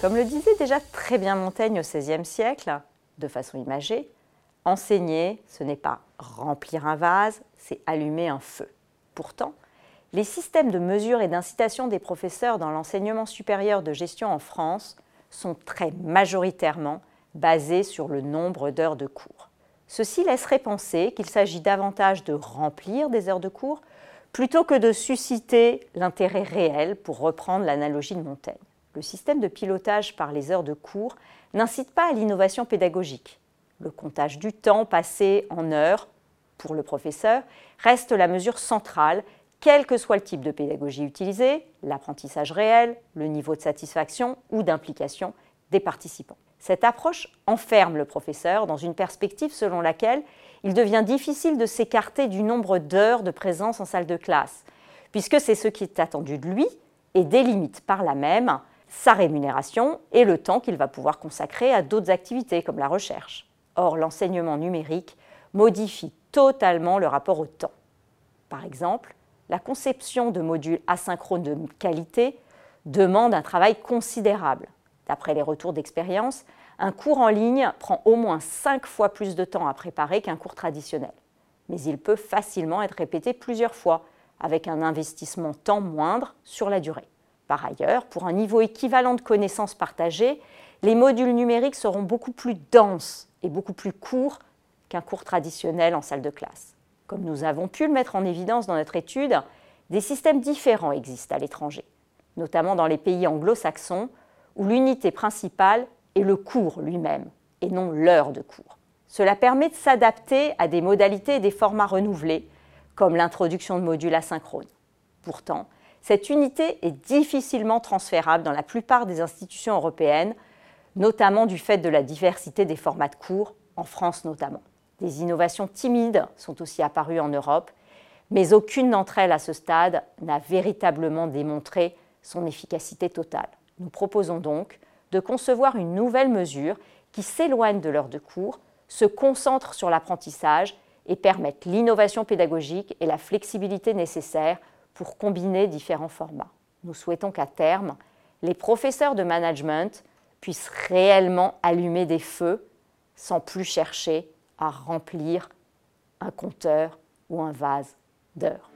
Comme le disait déjà très bien Montaigne au XVIe siècle, de façon imagée, enseigner, ce n'est pas remplir un vase, c'est allumer un feu. Pourtant, les systèmes de mesure et d'incitation des professeurs dans l'enseignement supérieur de gestion en France sont très majoritairement basés sur le nombre d'heures de cours. Ceci laisserait penser qu'il s'agit davantage de remplir des heures de cours plutôt que de susciter l'intérêt réel, pour reprendre l'analogie de Montaigne le système de pilotage par les heures de cours n'incite pas à l'innovation pédagogique. Le comptage du temps passé en heures pour le professeur reste la mesure centrale, quel que soit le type de pédagogie utilisé, l'apprentissage réel, le niveau de satisfaction ou d'implication des participants. Cette approche enferme le professeur dans une perspective selon laquelle il devient difficile de s'écarter du nombre d'heures de présence en salle de classe, puisque c'est ce qui est attendu de lui et délimite par là même sa rémunération et le temps qu'il va pouvoir consacrer à d'autres activités comme la recherche. Or, l'enseignement numérique modifie totalement le rapport au temps. Par exemple, la conception de modules asynchrones de qualité demande un travail considérable. D'après les retours d'expérience, un cours en ligne prend au moins 5 fois plus de temps à préparer qu'un cours traditionnel. Mais il peut facilement être répété plusieurs fois, avec un investissement temps moindre sur la durée. Par ailleurs, pour un niveau équivalent de connaissances partagées, les modules numériques seront beaucoup plus denses et beaucoup plus courts qu'un cours traditionnel en salle de classe. Comme nous avons pu le mettre en évidence dans notre étude, des systèmes différents existent à l'étranger, notamment dans les pays anglo-saxons, où l'unité principale est le cours lui-même et non l'heure de cours. Cela permet de s'adapter à des modalités et des formats renouvelés, comme l'introduction de modules asynchrones. Pourtant, cette unité est difficilement transférable dans la plupart des institutions européennes, notamment du fait de la diversité des formats de cours, en France notamment. Des innovations timides sont aussi apparues en Europe, mais aucune d'entre elles à ce stade n'a véritablement démontré son efficacité totale. Nous proposons donc de concevoir une nouvelle mesure qui s'éloigne de l'heure de cours, se concentre sur l'apprentissage et permette l'innovation pédagogique et la flexibilité nécessaires pour combiner différents formats. Nous souhaitons qu'à terme, les professeurs de management puissent réellement allumer des feux sans plus chercher à remplir un compteur ou un vase d'heures.